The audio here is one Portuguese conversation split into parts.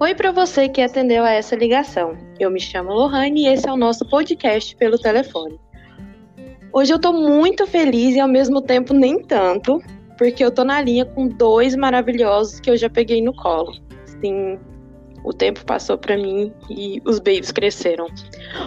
Oi para você que atendeu a essa ligação. Eu me chamo Lohane e esse é o nosso podcast pelo telefone. Hoje eu tô muito feliz e ao mesmo tempo nem tanto, porque eu tô na linha com dois maravilhosos que eu já peguei no colo. Sim, o tempo passou para mim e os babies cresceram.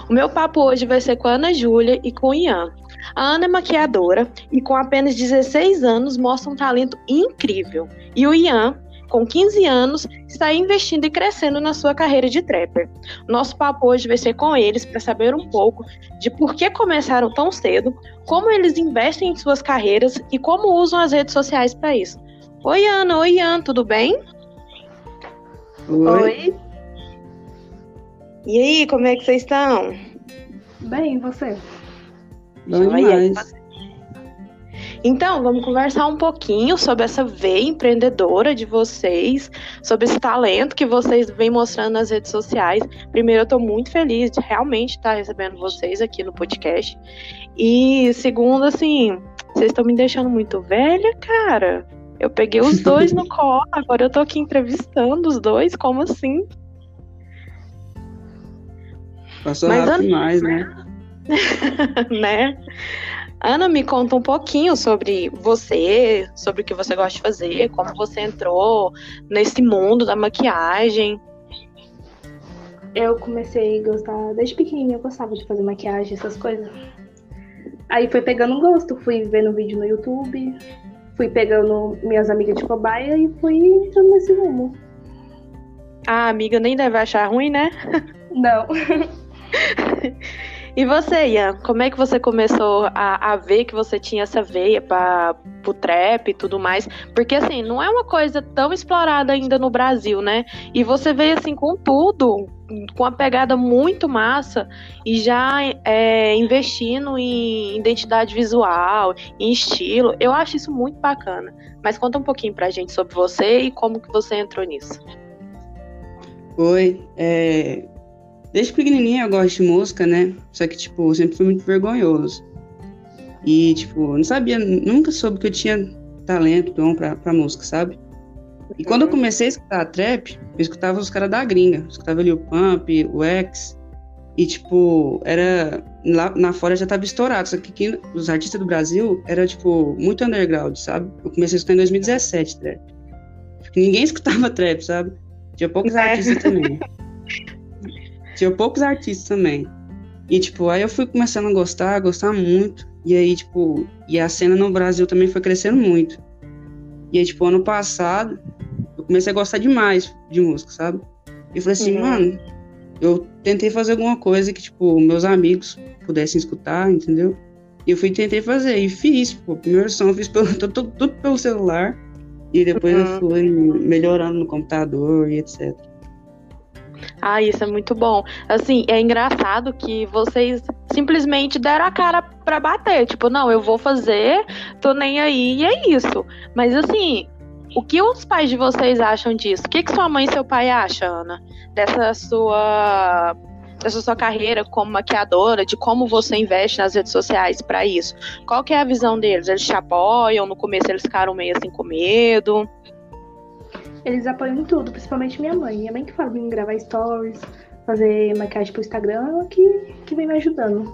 O meu papo hoje vai ser com a Ana Júlia e com o Ian. A Ana é maquiadora e com apenas 16 anos mostra um talento incrível. E o Ian com 15 anos, está investindo e crescendo na sua carreira de trapper. Nosso papo hoje vai ser com eles para saber um pouco de por que começaram tão cedo, como eles investem em suas carreiras e como usam as redes sociais para isso. Oi, Ana. Oi, Ian, tudo bem? Oi. Oi. E aí, como é que vocês estão? Bem, e você? Bom demais. Então, vamos conversar um pouquinho sobre essa veia empreendedora de vocês, sobre esse talento que vocês vêm mostrando nas redes sociais. Primeiro, eu estou muito feliz de realmente estar recebendo vocês aqui no podcast. E segundo, assim, vocês estão me deixando muito velha, cara. Eu peguei os dois no colo, agora eu tô aqui entrevistando os dois, como assim? Passou Mas rápido demais, né? né? Ana, me conta um pouquinho sobre você, sobre o que você gosta de fazer, como você entrou nesse mundo da maquiagem. Eu comecei a gostar, desde pequenininha eu gostava de fazer maquiagem, essas coisas. Aí foi pegando gosto, fui vendo vídeo no YouTube, fui pegando minhas amigas de cobaia e fui entrando nesse rumo. A amiga nem deve achar ruim, né? Não. E você, Ian, como é que você começou a, a ver que você tinha essa veia para o trap e tudo mais? Porque assim, não é uma coisa tão explorada ainda no Brasil, né? E você veio assim com tudo, com uma pegada muito massa e já é, investindo em identidade visual, em estilo. Eu acho isso muito bacana. Mas conta um pouquinho pra gente sobre você e como que você entrou nisso. Oi, é, Desde pequenininha eu gosto de música, né? Só que, tipo, eu sempre fui muito vergonhoso. E, tipo, não sabia, nunca soube que eu tinha talento, dom pra, pra música, sabe? E quando eu uhum. comecei a escutar trap, eu escutava os caras da gringa. Eu escutava ali o Pump, o X. E, tipo, era. Lá na fora já tava estourado. Só que aqui, os artistas do Brasil era, tipo, muito underground, sabe? Eu comecei a escutar em 2017 trap. Ninguém escutava trap, sabe? Tinha poucos é. artistas também. Tinha poucos artistas também. E, tipo, aí eu fui começando a gostar, a gostar muito. E aí, tipo, e a cena no Brasil também foi crescendo muito. E aí, tipo, ano passado, eu comecei a gostar demais de música, sabe? E falei assim, uhum. mano, eu tentei fazer alguma coisa que, tipo, meus amigos pudessem escutar, entendeu? E eu fui tentei fazer, e fiz, tipo, a primeira som eu fiz pelo, tudo, tudo pelo celular. E depois uhum. eu fui melhorando no computador e etc. Ah, isso é muito bom. Assim, é engraçado que vocês simplesmente deram a cara para bater. Tipo, não, eu vou fazer, tô nem aí e é isso. Mas assim, o que os pais de vocês acham disso? O que, que sua mãe e seu pai acham, Ana? Dessa sua dessa sua carreira como maquiadora, de como você investe nas redes sociais para isso. Qual que é a visão deles? Eles te apoiam? No começo eles ficaram meio assim com medo? Eles apoiam em tudo, principalmente minha mãe. Minha mãe que fala em gravar stories, fazer maquiagem pro Instagram, ela que, que vem me ajudando.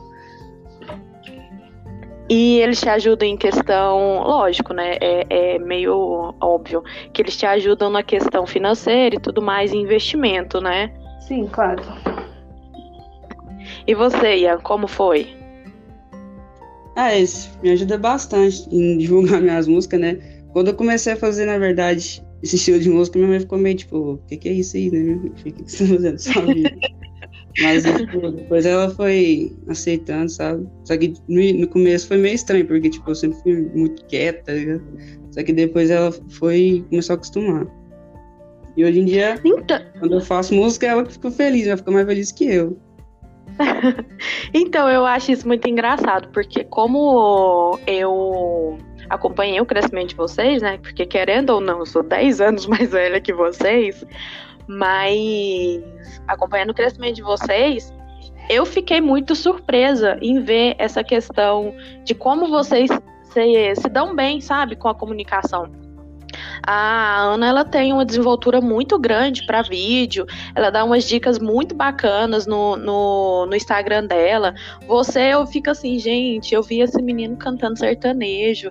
E eles te ajudam em questão, lógico, né? É, é, meio óbvio que eles te ajudam na questão financeira e tudo mais, investimento, né? Sim, claro. E você, Ian, como foi? Ah, isso me ajuda bastante em divulgar minhas músicas, né? Quando eu comecei a fazer, na verdade, esse estilo de música, minha mãe ficou meio tipo, o que, que é isso aí, né? O que, que você tá fazendo sua vida? Mas tipo, depois ela foi aceitando, sabe? Só que no, no, começo foi meio estranho, porque tipo, eu sempre fui muito quieta, tá? Só que depois ela foi começou a acostumar. E hoje em dia, então... quando eu faço música, ela fica feliz, ela fica mais feliz que eu. então, eu acho isso muito engraçado, porque como eu acompanhei o crescimento de vocês, né? Porque querendo ou não, eu sou 10 anos mais velha que vocês, mas acompanhando o crescimento de vocês, eu fiquei muito surpresa em ver essa questão de como vocês se, se dão bem, sabe, com a comunicação. A Ana ela tem uma desenvoltura muito grande para vídeo, ela dá umas dicas muito bacanas no, no, no, Instagram dela. Você, eu fico assim, gente, eu vi esse menino cantando sertanejo,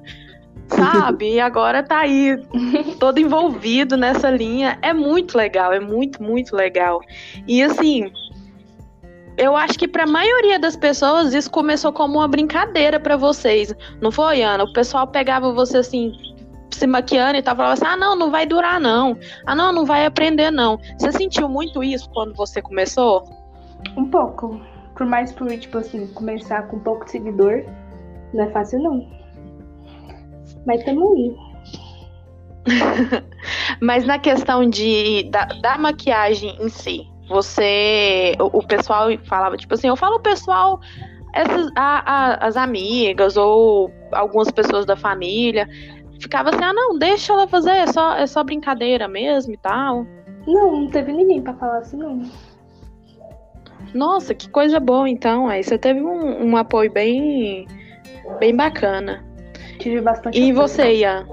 sabe? E agora tá aí, todo envolvido nessa linha. É muito legal, é muito, muito legal. E assim, eu acho que para a maioria das pessoas isso começou como uma brincadeira para vocês, não foi, Ana? O pessoal pegava você assim, se maquiando e tal, falava assim: ah, não, não vai durar, não. Ah, não, não vai aprender, não. Você sentiu muito isso quando você começou? Um pouco. Por mais por, tipo assim, começar com pouco de seguidor, não é fácil, não. Mas tamo aí. Mas na questão de, da, da maquiagem em si, você. O, o, pessoal falava, tipo assim, eu falo o pessoal, essas, a, a, as amigas ou algumas pessoas da família ficava assim, ah não, deixa ela fazer, é só, é só brincadeira mesmo e tal. Não, não teve ninguém para falar assim, não. Nossa, que coisa boa então. Aí você teve um, um apoio bem, bem bacana. Tive bastante E apoio. você, Ian?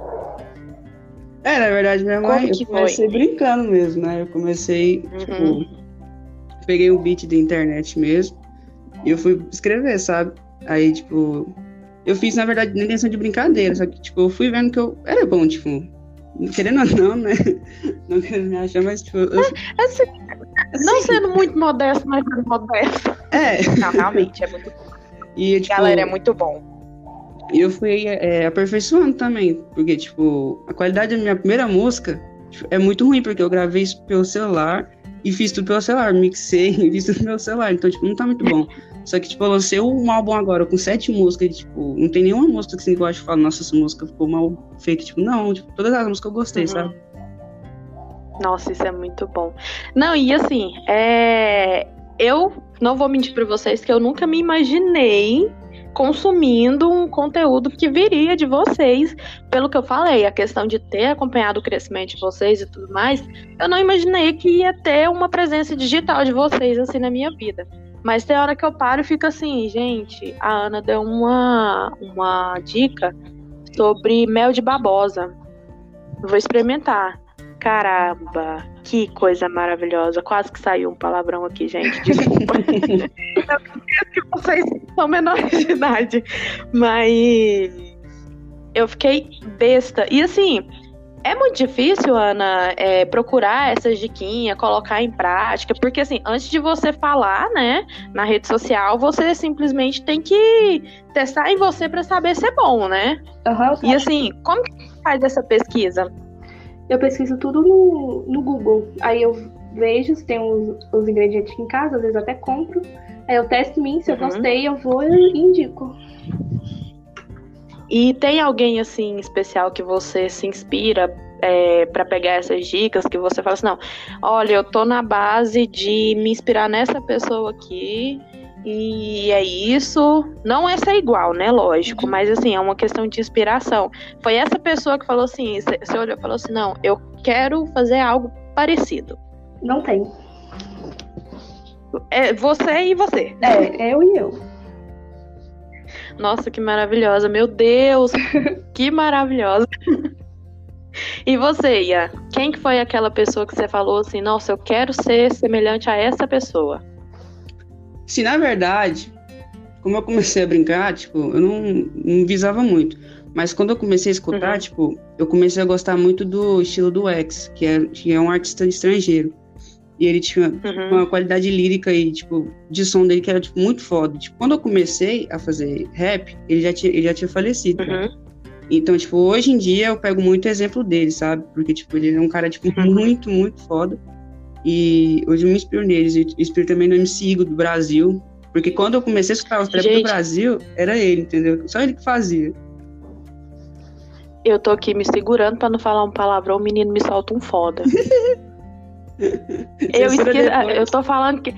É, na verdade, minha mãe, eu comecei foi? brincando mesmo, né? Eu comecei, uhum. tipo, peguei o beat da internet mesmo e eu fui escrever, sabe? Aí, tipo, eu fiz, na verdade, na intenção de brincadeira, só que, tipo, eu fui vendo que eu era bom, tipo, querendo ou não, né? Não querendo me achar, mas, tipo. Eu... É, assim, não assim, sendo muito modesto, mas sendo modesto. É. Não, realmente, é muito bom. E, tipo, Galera, é muito bom. E eu fui é, aperfeiçoando também, porque, tipo, a qualidade da minha primeira música tipo, é muito ruim, porque eu gravei isso pelo celular e fiz tudo pelo celular, mixei e fiz tudo pelo celular, então, tipo, não tá muito bom. Só que, tipo, eu lancei um álbum agora com sete músicas e, tipo, não tem nenhuma música assim, que eu acho que fala, nossa, essa música ficou mal feita. Tipo, não, tipo, todas as músicas eu gostei, uhum. sabe? Nossa, isso é muito bom. Não, e assim, é... eu não vou mentir para vocês que eu nunca me imaginei consumindo um conteúdo que viria de vocês, pelo que eu falei, a questão de ter acompanhado o crescimento de vocês e tudo mais, eu não imaginei que ia ter uma presença digital de vocês assim na minha vida. Mas tem hora que eu paro e fico assim, gente, a Ana deu uma, uma dica sobre mel de babosa. Vou experimentar. Caramba, que coisa maravilhosa. Quase que saiu um palavrão aqui, gente. Desculpa. eu que vocês são menores de idade. Mas eu fiquei besta. E assim, é muito difícil, Ana, é, procurar essas diquinhas, colocar em prática, porque assim, antes de você falar, né, na rede social, você simplesmente tem que testar em você para saber se é bom, né? Uhum, e assim, como que faz essa pesquisa? Eu pesquiso tudo no, no Google. Aí eu vejo se tem os, os ingredientes em casa, às vezes até compro. Aí eu testo em mim, se eu uhum. gostei, eu vou e indico. E tem alguém assim especial que você se inspira é, para pegar essas dicas que você fala assim, não, olha, eu tô na base de me inspirar nessa pessoa aqui e é isso. Não é ser igual, né? Lógico, mas assim, é uma questão de inspiração. Foi essa pessoa que falou assim, você olhou e falou assim, não, eu quero fazer algo parecido. Não tem. É você e você. É, eu e eu. Nossa, que maravilhosa. Meu Deus, que maravilhosa. E você, Ia? Quem que foi aquela pessoa que você falou assim, nossa, eu quero ser semelhante a essa pessoa? Se na verdade, como eu comecei a brincar, tipo, eu não, não visava muito. Mas quando eu comecei a escutar, uhum. tipo, eu comecei a gostar muito do estilo do X, que é, que é um artista estrangeiro. E ele tinha uhum. uma qualidade lírica e, tipo, de som dele que era, tipo, muito foda. Tipo, quando eu comecei a fazer rap, ele já tinha, ele já tinha falecido. Uhum. Então, tipo, hoje em dia eu pego muito exemplo dele, sabe? Porque, tipo, ele é um cara, tipo, uhum. muito, muito foda. E hoje eu me inspiro neles. E inspiro também no MC Igor do Brasil. Porque quando eu comecei a escutar os trap do Brasil, era ele, entendeu? Só ele que fazia. Eu tô aqui me segurando para não falar um palavrão, o menino me solta um foda. eu, esque... Ah, eu tô falando que.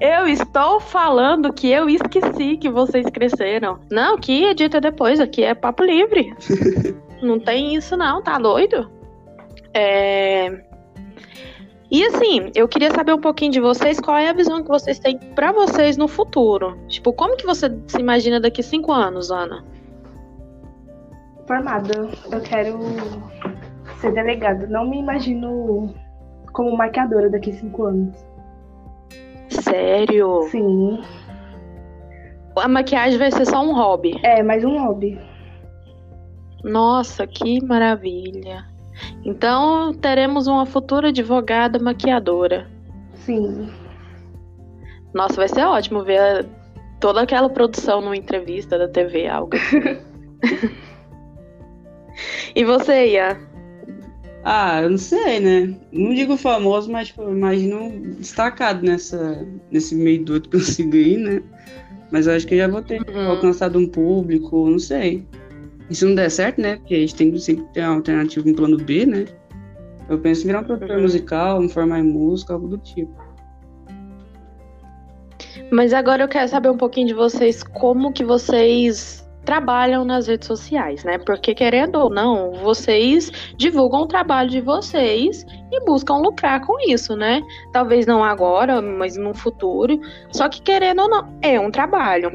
Eu estou falando que eu esqueci que vocês cresceram. Não, que edita depois, aqui é papo livre. não tem isso não, tá doido? É... E assim, eu queria saber um pouquinho de vocês, qual é a visão que vocês têm para vocês no futuro? Tipo, como que você se imagina daqui cinco anos, Ana? Formada. Eu quero ser delegado. Não me imagino como maquiadora daqui a cinco anos. Sério? Sim. A maquiagem vai ser só um hobby. É, mais um hobby. Nossa, que maravilha. Então teremos uma futura advogada maquiadora. Sim. Nossa, vai ser ótimo ver toda aquela produção numa entrevista da TV, algo. assim. e você, Ian? Ah, eu não sei, né? Não digo famoso, mas tipo, imagino destacado nessa, nesse meio doido que eu sigo aí, né? Mas eu acho que eu já vou ter Uhum. alcançado um público, não sei. E se não der certo, né? Porque a gente tem que sempre ter uma alternativa, um plano B, né? Eu penso em virar um produtor Uhum. musical, me formar em música, algo do tipo. Mas agora eu quero saber um pouquinho de vocês, como que vocês trabalham nas redes sociais, né? Porque querendo ou não, vocês divulgam o trabalho de vocês e buscam lucrar com isso, né? Talvez não agora, mas no futuro. Só que querendo ou não, é um trabalho.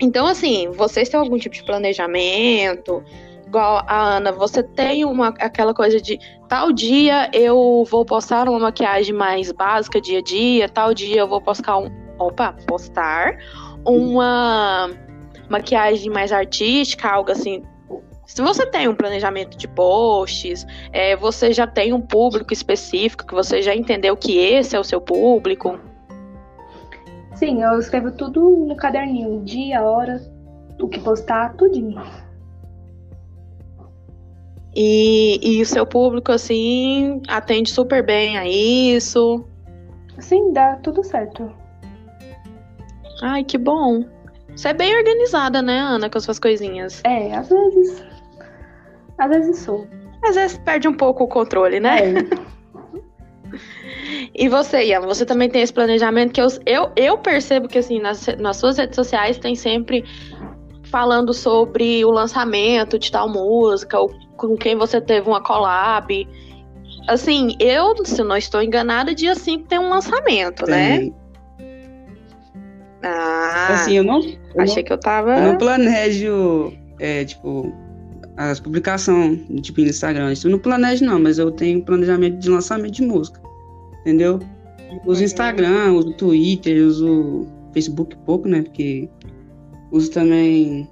Então, assim, vocês têm algum tipo de planejamento? Igual a Ana, você tem uma, aquela coisa de tal dia eu vou postar uma maquiagem mais básica dia a dia, tal dia eu vou postar um, opa, postar uma maquiagem mais artística, algo assim. Se você tem um planejamento de posts, é, você já tem um público específico, que você já entendeu que esse é o seu público. Sim, eu escrevo tudo no caderninho, dia, hora, o que postar, tudinho. E, e o seu público, assim, atende super bem a isso. Sim, dá tudo certo. Ai, que bom. Você é bem organizada, né, Ana, com as suas coisinhas. É, às vezes. Às vezes sou. Às vezes perde um pouco o controle, né? É. E você, Ian, você também tem esse planejamento que eu, eu, eu percebo que, assim, nas, nas suas redes sociais tem sempre falando sobre o lançamento de tal música, ou com quem você teve uma collab. Assim, eu, se eu não estou enganada, dia 5 tem um lançamento, né? Ah, Assim, eu não, eu não achei que eu tava. Eu não planejo, é, tipo, as publicações, tipo, no Instagram. Isso eu não planejo, não, mas eu tenho planejamento de lançamento de música. Entendeu? Uso Uhum. Instagram, uso Twitter, uso Facebook pouco, né? Porque uso também.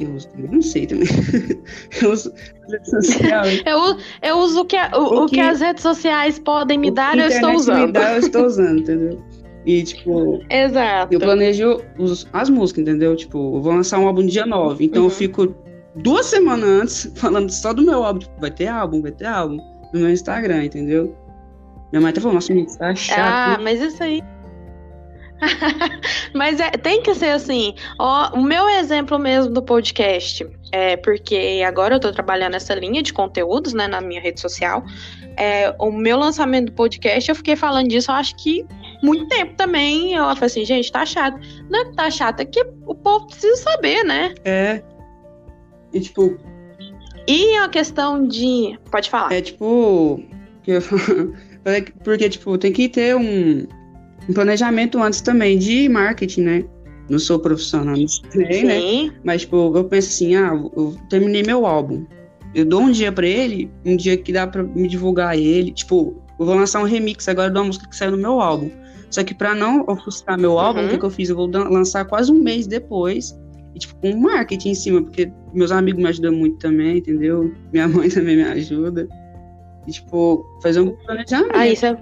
Eu uso também, não sei também. eu uso rede social. Eu, eu uso o que, o, O o que que- as redes sociais podem me dar, eu estou usando. Me dá, eu estou usando, entendeu? E, tipo, Exato. Eu planejo os- as músicas, entendeu? Tipo, eu vou lançar um álbum dia 9. Então Uhum. eu fico duas semanas antes falando só do meu álbum. Tipo, vai ter álbum, vai ter álbum. No meu Instagram, entendeu? Minha mãe até falou, nossa, você tá Ah, chato. mas isso aí. mas é, tem que ser assim. Ó, o meu exemplo mesmo do podcast é porque agora eu tô trabalhando nessa linha de conteúdos, né, na minha rede social. É, o meu lançamento do podcast, eu fiquei falando disso, eu acho que muito tempo também. Eu falei assim, gente, tá chato. Não é que tá chato, é que o povo precisa saber, né? É. E tipo, E a questão de. Pode falar. é tipo. Porque, tipo, tem que ter um, um planejamento antes também de marketing, né? Não sou profissional nisso também, né? Mas, tipo, eu penso assim, ah, eu terminei meu álbum. Eu dou um dia pra ele, um dia que dá pra me divulgar ele. Tipo, eu vou lançar um remix agora de uma música que saiu no meu álbum. Só que pra não ofuscar meu álbum, Uhum. o que, que eu fiz? Eu vou lançar quase um mês depois. E, tipo, com marketing em cima, porque meus amigos me ajudam muito também, entendeu? Minha mãe também me ajuda. E, tipo, fazer um planejamento. Ah, isso é.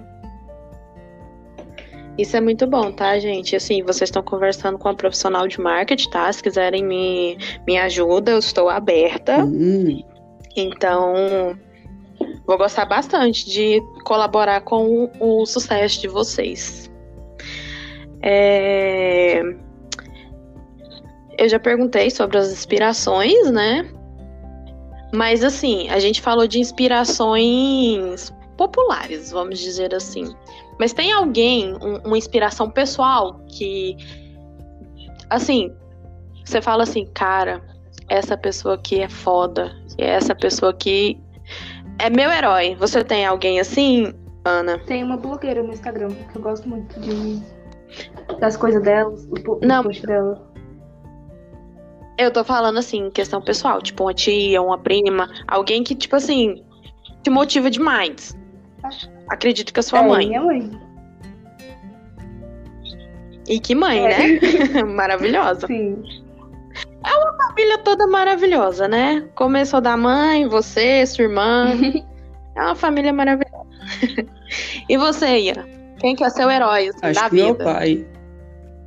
Isso é muito bom, tá, gente? Assim, vocês estão conversando com uma profissional de marketing, tá? Se quiserem me, me ajuda, eu estou aberta. Hum, Então, vou gostar bastante de colaborar com o sucesso de vocês. É, Eu já perguntei sobre as inspirações, né? Mas assim, a gente falou de inspirações populares, vamos dizer assim. Mas tem alguém, um- uma inspiração pessoal que, assim, você fala assim, cara, essa pessoa aqui é foda, essa pessoa aqui é meu herói. Você tem alguém assim, Ana? Tem uma blogueira no Instagram que eu gosto muito de das coisas dela, o po- os Não. dela. Eu tô falando assim, questão pessoal, tipo uma tia, uma prima, alguém que, tipo assim, te motiva demais? Acredito que a sua é, mãe. Minha mãe. E que mãe, É. né? Maravilhosa. Sim. Família toda maravilhosa, né? Começou da mãe, você, sua irmã. É uma família maravilhosa. e você, Ian? Quem que é seu herói assim, Acho da que meu vida? pai.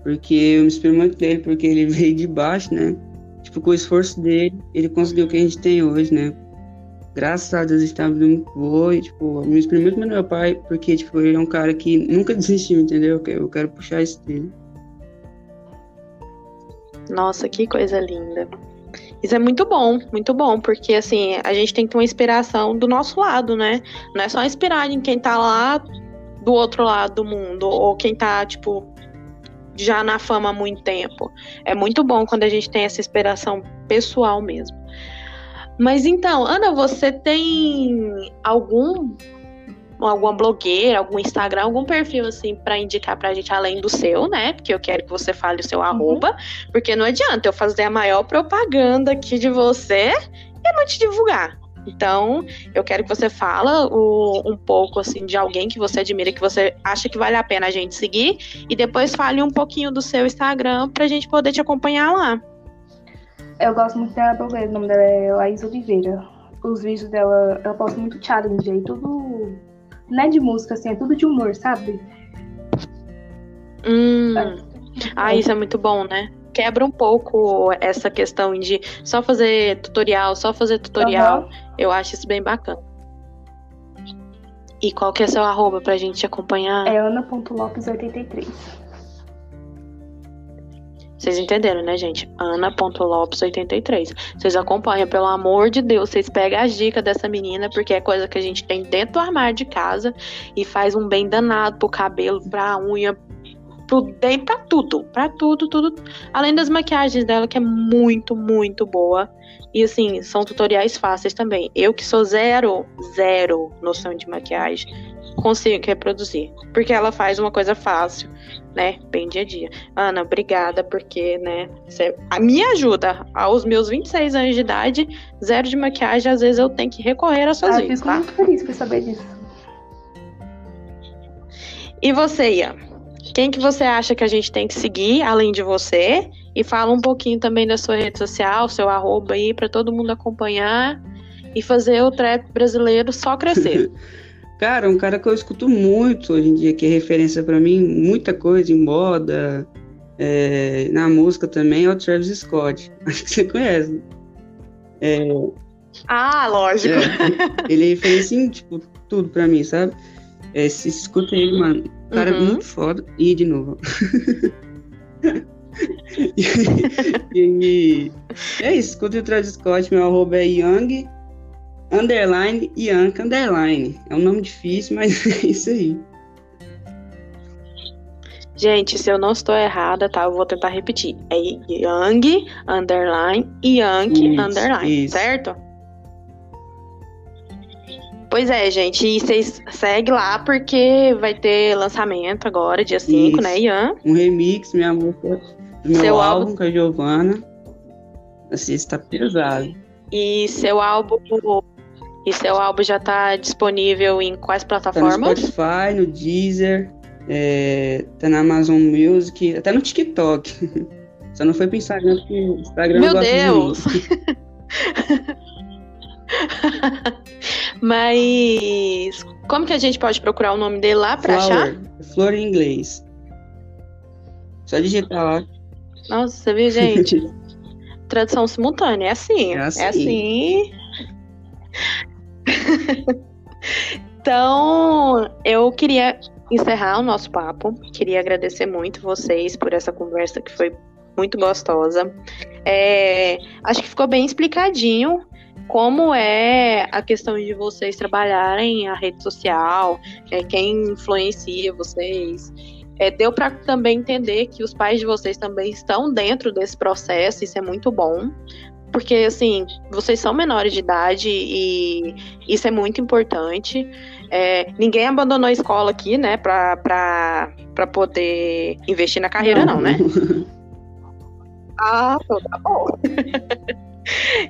Porque eu me inspiro muito nele, porque ele veio de baixo, né? Tipo, com o esforço dele, ele conseguiu o que a gente tem hoje, né? Graças a Deus, a gente tá muito boa. E, tipo, eu me inspiro muito no meu pai, porque, tipo, ele é um cara que nunca desistiu, entendeu? Eu quero- Eu quero puxar isso dele. Nossa, que coisa linda. Isso é muito bom, muito bom, porque assim, a gente tem que ter uma inspiração do nosso lado, né? Não é só inspirar em quem tá lá do outro lado do mundo, ou quem tá, tipo, já na fama há muito tempo. É muito bom quando a gente tem essa inspiração pessoal mesmo. Mas então, Ana, você tem algum alguma blogueira, algum Instagram, algum perfil assim pra indicar pra gente além do seu, né? Porque eu quero que você fale o seu arroba, porque não adianta eu fazer a maior propaganda aqui de você e não te divulgar. Então, eu quero que você fala o- um pouco assim de alguém que você admira, que você acha que vale a pena a gente seguir, e depois fale um pouquinho do seu Instagram pra gente poder te acompanhar lá. Eu gosto muito da blogueira, o nome dela é Laís Oliveira. Os vídeos dela, ela posta muito challenge aí, tudo. Não é de música, assim, é tudo de humor, sabe? Hum. Ah, isso é muito bom, né? Quebra um pouco essa questão de só fazer tutorial, só fazer tutorial. Aham. Eu acho isso bem bacana. E qual que é seu arroba pra gente te acompanhar? É ana.lopes83. Vocês entenderam, né, gente? Ana.lopes83. Vocês acompanham, pelo amor de Deus. Vocês pegam as dicas dessa menina, porque é coisa que a gente tem dentro do armário de casa e faz um bem danado pro cabelo, pra unha, pro dente, pra tudo. Pra tudo, tudo. Além das maquiagens dela, que é muito, muito boa. E assim, são tutoriais fáceis também. Eu que sou zero, zero noção de maquiagem, consigo reproduzir. Porque ela faz uma coisa fácil, né? Bem dia a dia. Ana, obrigada, porque, né, você a me ajuda. Aos meus 26 anos de idade, zero de maquiagem, às vezes eu tenho que recorrer a suas Ah, fico tá? muito feliz por saber disso. E você, Ian? Quem que você acha que a gente tem que seguir, além de você? E fala um pouquinho também da sua rede social, seu arroba aí, pra todo mundo acompanhar e fazer o trap brasileiro só crescer. Cara, um cara que eu escuto muito hoje em dia, que é referência pra mim, muita coisa em moda, é, na música também, é o Travis Scott. Acho que você conhece. É, ah, lógico. é, ele é referência em, tipo, tudo pra mim, sabe? É, se escuta ele, mano. Cara é Uhum. muito foda. E de novo. e, é isso, escuta o Travis Scott, meu arroba é Young, underline, Young, underline. É um nome difícil, mas é isso aí. Gente, se eu não estou errada, tá? Eu vou tentar repetir. É Young, underline, Isso, underline, isso. certo? Pois é, gente. E vocês seguem lá porque vai ter lançamento agora, dia 5, Isso. né, Ian? Um remix, minha música, do meu Seu álbum, álbum. com a Giovana. Assim, está pesado. E seu álbum. E seu álbum já tá disponível em quais Tá no plataformas? Spotify, no Deezer, é, tá na Amazon Music, até no TikTok. Só não foi pro Instagram, porque o Instagram Meu Deus! de. Mas como que a gente pode procurar o nome dele lá pra achar? Flor em inglês. Só digitar lá. Nossa, você viu, gente? Tradução simultânea, é assim. É assim. É assim. Então, eu queria encerrar o nosso papo. Queria agradecer muito vocês por essa conversa que foi muito gostosa. É, acho que ficou bem explicadinho como é a questão de vocês trabalharem a rede social, é, quem influencia vocês. É, deu para também entender que os pais de vocês também estão dentro desse processo, isso é muito bom. Porque, assim, vocês são menores de idade e isso é muito importante. É, ninguém abandonou a escola aqui, né, pra, pra, pra poder investir na carreira, não, né? Ah, então tá bom.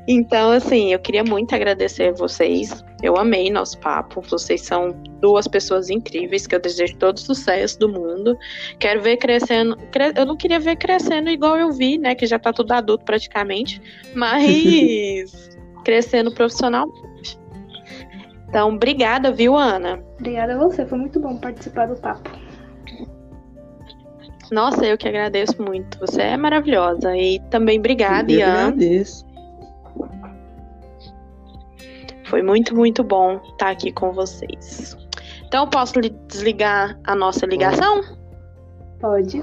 Então, assim, eu queria muito agradecer vocês. Eu amei nosso papo. Vocês são duas pessoas incríveis que eu desejo todo sucesso do mundo. Quero ver crescendo. Eu não queria ver crescendo igual eu vi, né? Que já tá tudo adulto praticamente. Mas crescendo profissionalmente. Então, obrigada, viu, Ana? Obrigada a você. Foi muito bom participar do papo. Nossa, eu que agradeço muito. Você é maravilhosa. E também obrigada, eu Ian. agradeço. Foi muito, muito bom estar aqui com vocês. Então, posso desligar a nossa ligação? Pode.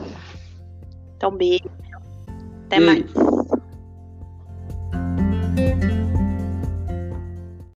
Então, beijo. Até Beijo. mais.